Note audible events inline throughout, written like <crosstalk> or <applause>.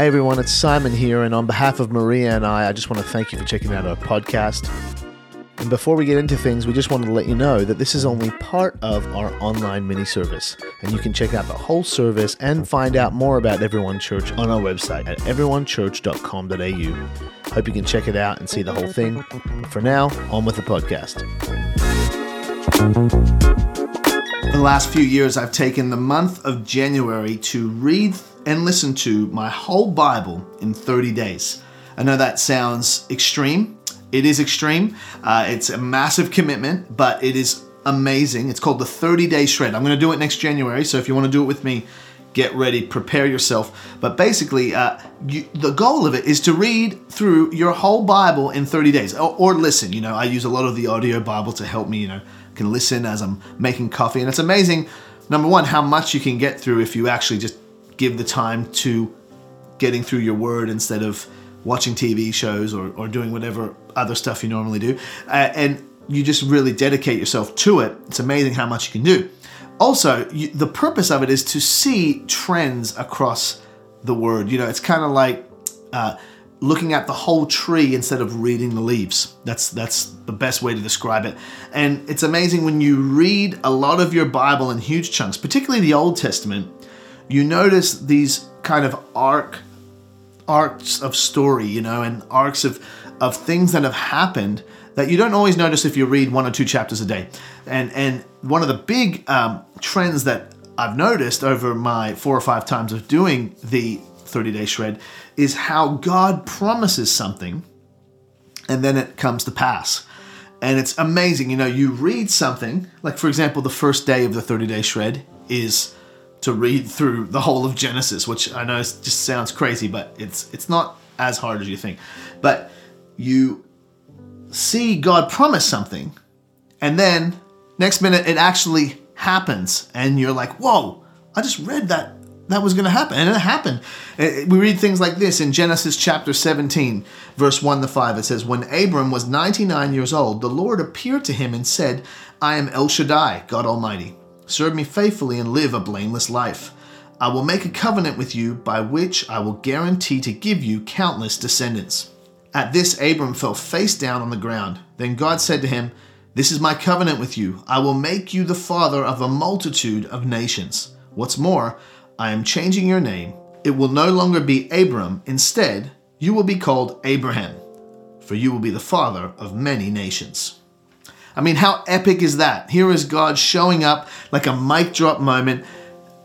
Hey everyone, it's Simon here, and on behalf of Maria and I, I just want to thank you for checking out our podcast. And before we get into things, we just wanted to let you know that this is only part of our online mini service, and you can check out the whole service and find out more about Everyone Church on our website at everyonechurch.com.au. Hope you can check it out and see the whole thing. But for now, on with the podcast. The last few years, I've taken the month of January to read and listen to my whole Bible in 30 days. I know that sounds extreme. It is extreme. Uh, it's a massive commitment, but it is amazing. It's called the 30 Day Shred. I'm going to do it next January, so if you want to do it with me, get ready, prepare yourself. But basically, uh, you, the goal of it is to read through your whole Bible in 30 days, or, or, listen. You know, I use a lot of the audio Bible to help me. You know, can listen as I'm making coffee, and it's amazing. Number one, how much you can get through if you actually just give the time to getting through your word instead of watching TV shows or, or doing whatever other stuff you normally do. Uh, and you just really dedicate yourself to it. It's amazing how much you can do. Also, you, the purpose of it is to see trends across the word. You know, it's kind of like uh, looking at the whole tree instead of reading the leaves. That's that's the best way to describe it. And it's amazing when you read a lot of your Bible in huge chunks, particularly the Old Testament you notice these kind of arc arcs of story, you know, and arcs of of things that have happened that you don't always notice if you read one or two chapters a day. And and one of the big um, trends that I've noticed over my four or five times of doing the 30 day shred is how God promises something and then it comes to pass. And it's amazing. You know, you read something, like for example, the first day of the 30 day shred is to read through the whole of Genesis, which I know just sounds crazy, but it's it's not as hard as you think. But you see God promise something, and then next minute it actually happens, and you're like, "Whoa! I just read that that was going to happen, and it happened." Uh, we read things like this in Genesis chapter 17, verse 1 to 5. It says, "When Abram was 99 years old, the Lord appeared to him and said, I am El Shaddai, God Almighty." Serve me faithfully and live a blameless life. I will make a covenant with you by which I will guarantee to give you countless descendants. At this, Abram fell face down on the ground. Then God said to him, This is my covenant with you. I will make you the father of a multitude of nations. What's more, I am changing your name. It will no longer be Abram. Instead, you will be called Abraham, for you will be the father of many nations. I mean, how epic is that? Here is God showing up like a mic drop moment.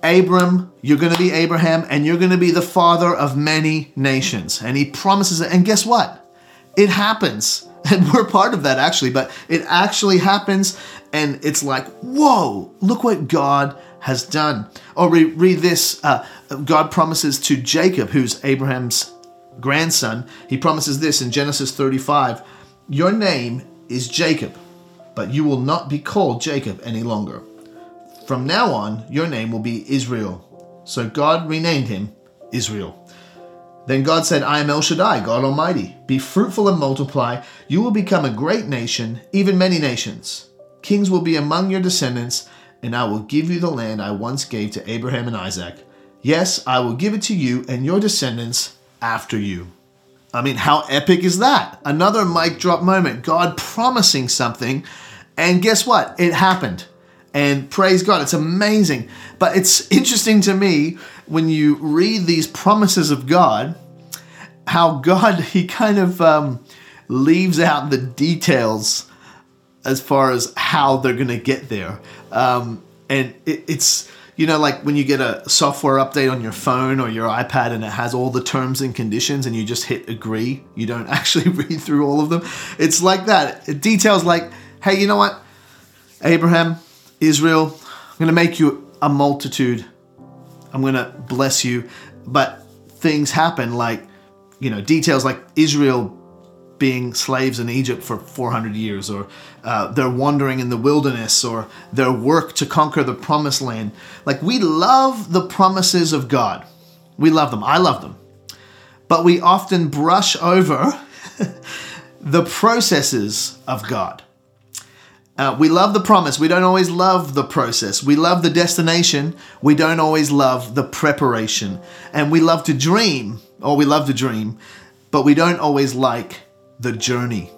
Abram, you're going to be Abraham, and you're going to be the father of many nations. And he promises it. And guess what? It happens. <laughs> And we're part of that actually, but it actually happens. And it's like, whoa, look what God has done. Or re- read this uh, God promises to Jacob, who's Abraham's grandson, he promises this in Genesis 35 Your name is Jacob but you will not be called Jacob any longer. From now on, your name will be Israel. So God renamed him Israel. Then God said, I am El Shaddai, God Almighty. Be fruitful and multiply. You will become a great nation, even many nations. Kings will be among your descendants, and I will give you the land I once gave to Abraham and Isaac. Yes, I will give it to you and your descendants after you. I mean, how epic is that? Another mic drop moment. God promising something and guess what? It happened. And praise God, it's amazing. But it's interesting to me when you read these promises of God, how God, <laughs> He kind of um, leaves out the details as far as how they're going to get there. Um, and it, it's, you know, like when you get a software update on your phone or your iPad and it has all the terms and conditions and you just hit agree, you don't <laughs> actually read through all of them. It's like that. It details like, hey, you know what? Abraham, Israel, I'm going to make you a multitude. I'm going to bless you. But things happen like, you know, details like Israel being slaves in Egypt for 400 years, or uh, their wandering in the wilderness, or their work to conquer the promised land. Like, we love the promises of God. We love them. I love them. But we often brush over <laughs> the processes of God. Uh, we love the promise. We don't always love the process. We love the destination. We don't always love the preparation. And we love to dream, or we love to dream, but we don't always like the journey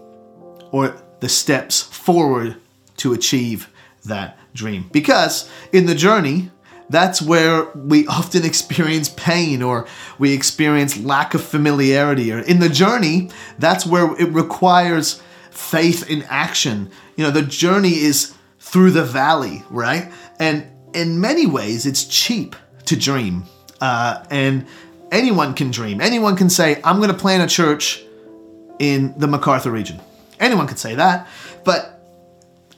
or the steps forward to achieve that dream. Because in the journey, that's where we often experience pain or we experience lack of familiarity. Or in the journey, that's where it requires faith in action. You know, the journey is through the valley, right? And in many ways, it's cheap to dream. Uh, and anyone can dream. Anyone can say, I'm going to plant a church in the Macarthur region. Anyone could say that. But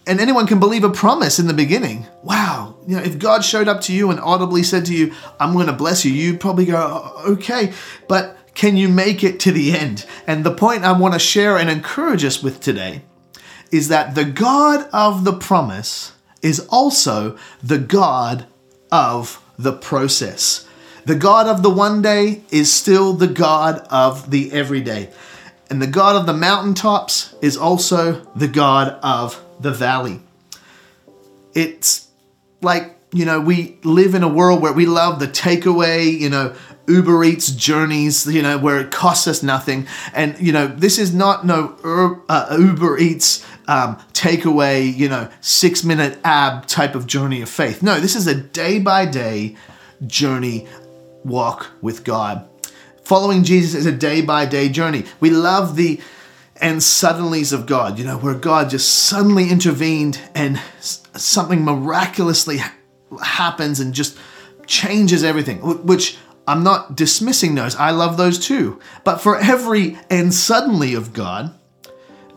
and anyone can believe a promise in the beginning. Wow, you know, if God showed up to you and audibly said to you, I'm going to bless you, you'd probably go, okay, but can you make it to the end? And the point I want to share and encourage us with today is that the God of the promise is also the God of the process. The God of the one day is still the God of the everyday. And the God of the mountaintops is also the God of the valley. It's like, you know, we live in a world where we love the takeaway, you know, Uber Eats journeys, you know, where it costs us nothing. And, you know, this is not no uh, Uber Eats um, takeaway, you know, six minute ab type of journey of faith. No, this is a day by day journey walk with God. Following Jesus is a day by day journey. We love the and suddenlies of God, you know, where God just suddenly intervened and something miraculously happens and just changes everything, which I'm not dismissing those. I love those too. But for every and suddenly of God,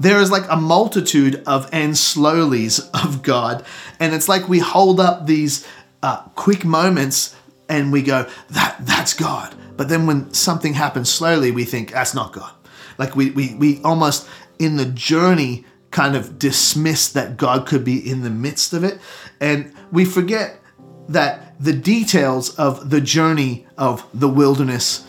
there is like a multitude of and slowlies of God. And it's like we hold up these uh, quick moments and we go, that that's God. But then when something happens slowly, we think that's not God. Like we, we, we almost in the journey kind of dismiss that God could be in the midst of it. And we forget that the details of the journey of the wilderness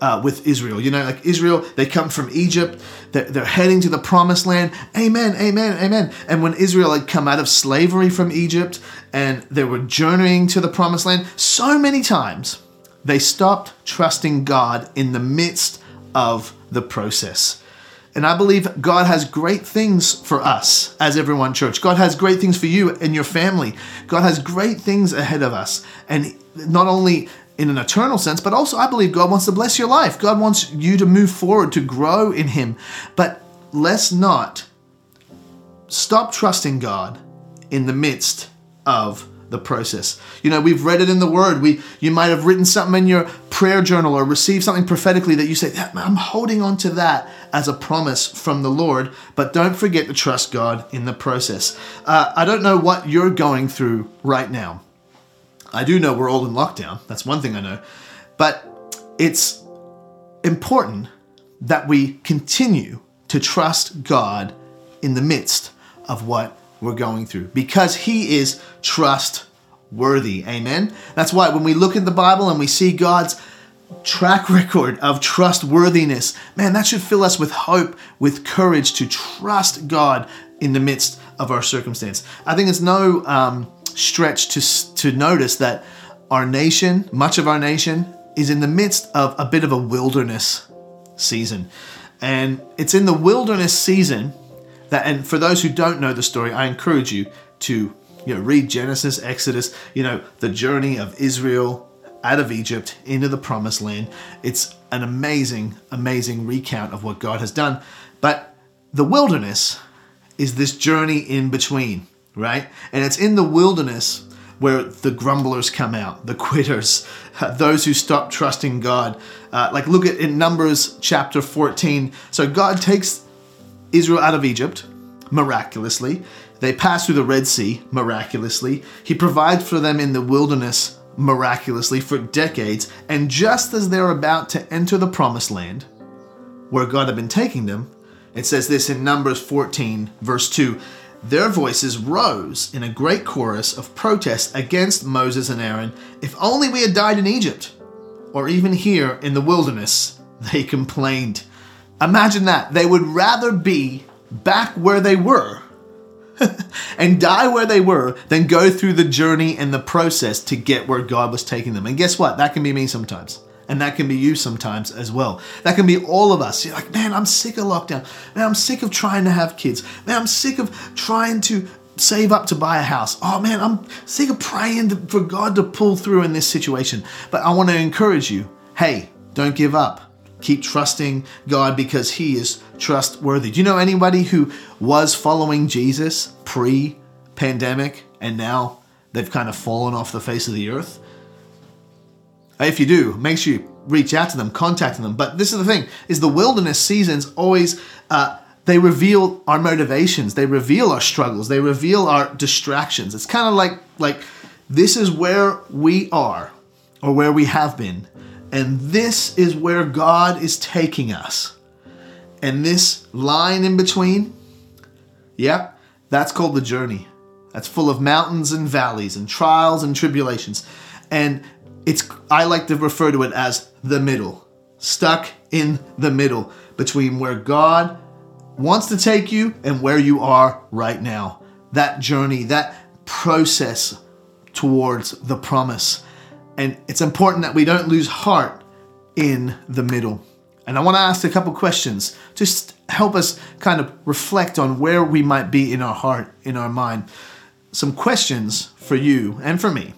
uh, with Israel. You know, like Israel, they come from Egypt, they're, they're, heading to the promised land. Amen, amen, amen. And when Israel had come out of slavery from Egypt and they were journeying to the promised land, so many times they stopped trusting God in the midst of the process. And I believe God has great things for us as Everyone Church. God has great things for you and your family. God has great things ahead of us. And not only in an eternal sense, but also I believe God wants to bless your life. God wants you to move forward, to grow in Him. But let's not stop trusting God in the midst of the process. You know, we've read it in the Word. We, you might have written something in your prayer journal or received something prophetically that you say, "I'm holding on to that as a promise from the Lord." But don't forget to trust God in the process. Uh, I don't know what you're going through right now. I do know we're all in lockdown. That's one thing I know. But it's important that we continue to trust God in the midst of what we're going through because He is trustworthy. Amen. That's why when we look at the Bible and we see God's track record of trustworthiness, man, that should fill us with hope, with courage to trust God in the midst of our circumstance. I think it's no um, stretch to, to notice that our nation, much of our nation, is in the midst of a bit of a wilderness season. And it's in the wilderness season that and for those who don't know the story, I encourage you to you know read Genesis, Exodus, you know, the journey of Israel out of Egypt into the promised land. It's an amazing, amazing recount of what God has done. But the wilderness is this journey in between, right? And it's in the wilderness where the grumblers come out, the quitters, <laughs> those who stop trusting God. Uh, like look at in Numbers chapter 14. So God takes Israel out of Egypt miraculously. They pass through the Red Sea miraculously. He provides for them in the wilderness miraculously for decades. And just as they're about to enter the promised land, where God had been taking them, it says this in Numbers 14, verse 2 Their voices rose in a great chorus of protest against Moses and Aaron. If only we had died in Egypt, or even here in the wilderness, <laughs> they complained. Imagine that. They would rather be back where they were <laughs> and die where they were than go through the journey and the process to get where God was taking them. And guess what? That can be me sometimes. And that can be you sometimes as well. That can be all of us. You're like, man, I'm sick of lockdown. Man, I'm sick of trying to have kids. Man, I'm sick of trying to save up to buy a house. Oh man, I'm sick of praying for God to pull through in this situation. But I want to encourage you hey, don't give up. Keep trusting God because He is trustworthy. Do you know anybody who was following Jesus pre pandemic and now they've kind of fallen off the face of the earth? If you do, make sure you reach out to them, contact them. But this is the thing: is the wilderness seasons always uh, they reveal our motivations, they reveal our struggles, they reveal our distractions. It's kind of like like this is where we are or where we have been, and this is where God is taking us. And this line in between, yep, that's called the journey. That's full of mountains and valleys and trials and tribulations. And it's I like to refer to it as the middle. Stuck in the middle between where God wants to take you and where you are right now. That journey, that process towards the promise. And it's important that we don't lose heart in the middle. And I want to ask a couple questions, just help us kind of reflect on where we might be in our heart, in our mind. Some questions for you and for me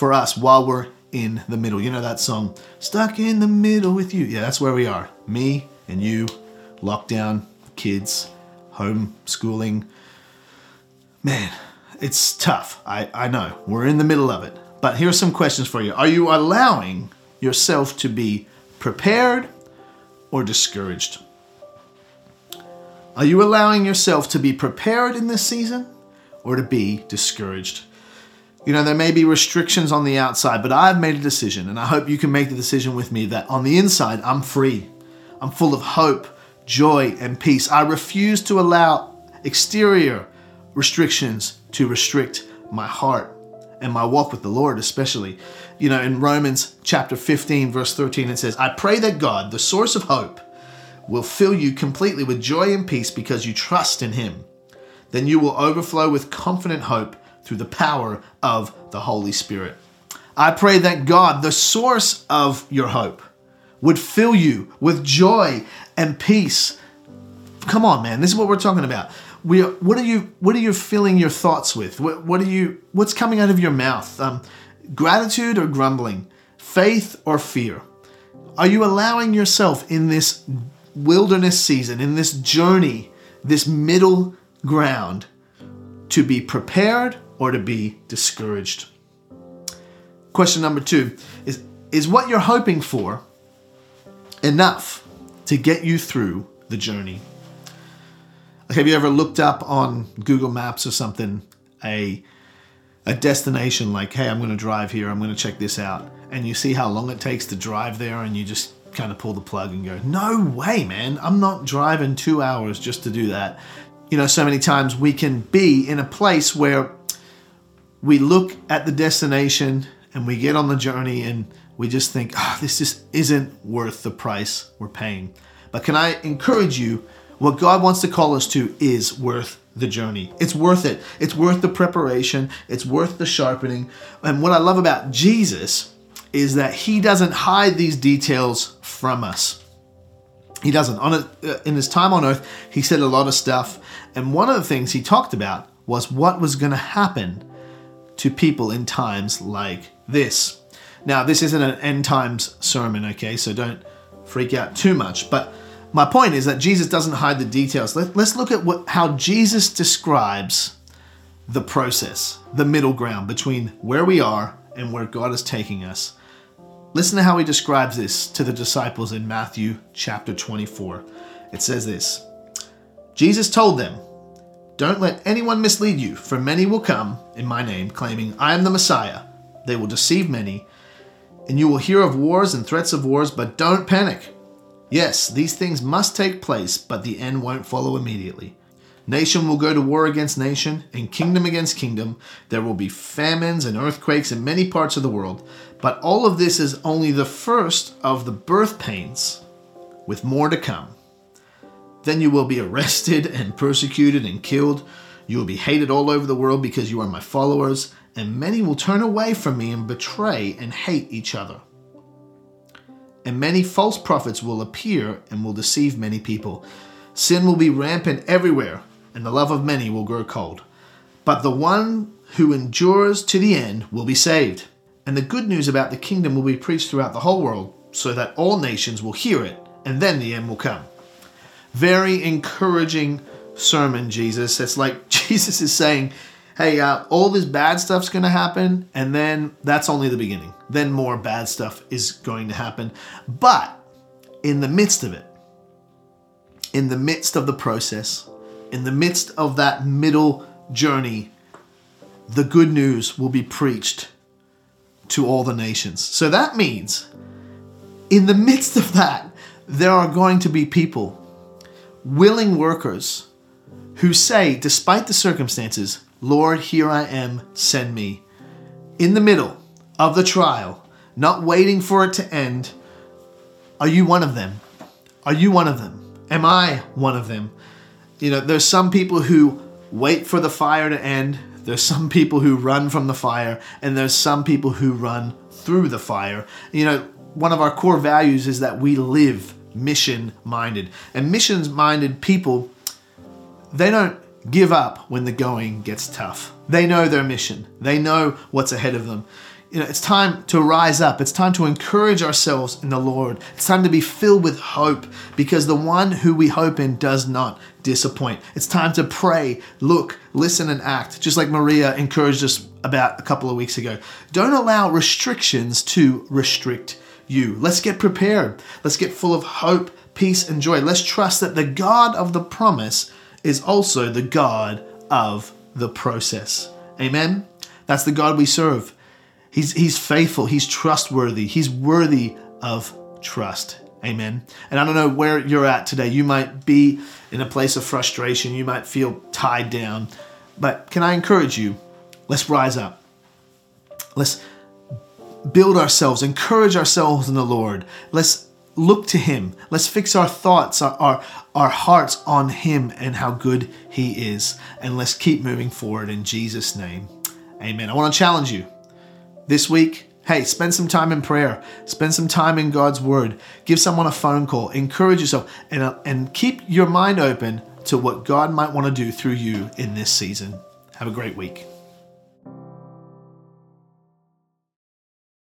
for us while we're in the middle. You know that song, Stuck in the Middle with You? Yeah, that's where we are. Me and you, lockdown, kids, homeschooling. Man, it's tough. I, I know. We're in the middle of it. But here are some questions for you. Are you allowing yourself to be prepared or discouraged? Are you allowing yourself to be prepared in this season or to be discouraged? You know, there may be restrictions on the outside, but I've made a decision, and I hope you can make the decision with me that on the inside, I'm free. I'm full of hope, joy, and peace. I refuse to allow exterior restrictions to restrict my heart and my walk with the Lord, especially. You know, in Romans chapter 15, verse 13, it says, I pray that God, the source of hope, will fill you completely with joy and peace because you trust in Him. Then you will overflow with confident hope through the power of the Holy Spirit. I pray that God, the source of your hope, would fill you with joy and peace. Come on, man. This is what we're talking about. We are, what are you what are you filling your thoughts with? What, what are you what's coming out of your mouth? Um, gratitude or grumbling? Faith or fear? Are you allowing yourself in this wilderness season, in this journey, this middle ground, to be prepared or to be discouraged. Question number two is Is what you're hoping for enough to get you through the journey? Like, have you ever looked up on Google Maps or something a a destination like, hey, I'm going to drive here, I'm going to check this out, and you see how long it takes to drive there, and you just kind of pull the plug and go, no way, man, I'm not driving two hours just to do that. You know, so many times we can be in a place where we look at the destination and we get on the journey and we just think, oh, this just isn't worth the price we're paying. But can I encourage you? What God wants to call us to is worth the journey. It's worth it. It's worth the preparation. It's worth the sharpening. And what I love about Jesus is that he doesn't hide these details from us. He doesn't. On a, uh, in his time on earth, he said a lot of stuff. And one of the things he talked about was what was going to happen to people in times like this. Now, this isn't an end times sermon, okay, so don't freak out too much. But my point is that Jesus doesn't hide the details. Let, us look at what, how Jesus describes the process, the middle ground between where we are and where God is taking us. Listen to how he describes this to the disciples in Matthew chapter 24. It says this Jesus told them, don't let anyone mislead you, for many will come in my name, claiming, I am the Messiah. They will deceive many, and you will hear of wars and threats of wars, but don't panic. Yes, these things must take place, but the end won't follow immediately. Nation will go to war against nation, and kingdom against kingdom. There will be famines and earthquakes in many parts of the world, but all of this is only the first of the birth pains, with more to come. Then you will be arrested and persecuted and killed. You will be hated all over the world because you are my followers, and many will turn away from me and betray and hate each other. And many false prophets will appear and will deceive many people. Sin will be rampant everywhere, and the love of many will grow cold. But the one who endures to the end will be saved. And the good news about the kingdom will be preached throughout the whole world, so that all nations will hear it, and then the end will come. Very encouraging sermon, Jesus. It's like <laughs> Jesus is saying, hey, uh, all this bad stuff's going to happen, and then that's only the beginning. Then more bad stuff is going to happen. But in the midst of it, in the midst of the process, in the midst of that middle journey, the good news will be preached to all the nations. So that means, in the midst of that, there are going to be people, willing workers, who say, despite the circumstances, Lord, here I am, send me. In the middle of the trial, not waiting for it to end, are you one of them? Are you one of them? Am I one of them? You know, there's some people who wait for the fire to end, there's some people who run from the fire, and there's some people who run through the fire. You know, one of our core values is that we live mission minded. And missions minded people, they don't give up when the going gets tough. They know their mission, they know what's ahead of them. You know, it's time to rise up. It's time to encourage ourselves in the Lord. It's time to be filled with hope because the one who we hope in does not disappoint. It's time to pray, look, listen, and act, just like Maria encouraged us about a couple of weeks ago. Don't allow restrictions to restrict you. Let's get prepared. Let's get full of hope, peace, and joy. Let's trust that the God of the promise is also the God of the process. Amen? That's the God we serve. He's, he's faithful, He's trustworthy, He's worthy of trust. Amen. And I don't know where you're at today. You might be in a place of frustration, you might feel tied down. But can I encourage you? Let's rise up. Let's build ourselves, encourage ourselves in the Lord. Let's look to Him. Let's fix our thoughts, our, our, our hearts on Him and how good He is. And let's keep moving forward in Jesus' name. Amen. I want to challenge you this week. Hey, spend some time in prayer. Spend some time in God's Word. Give someone a phone call. Encourage yourself and, uh, and keep your mind open to what God might want to do through you in this season. Have a great week.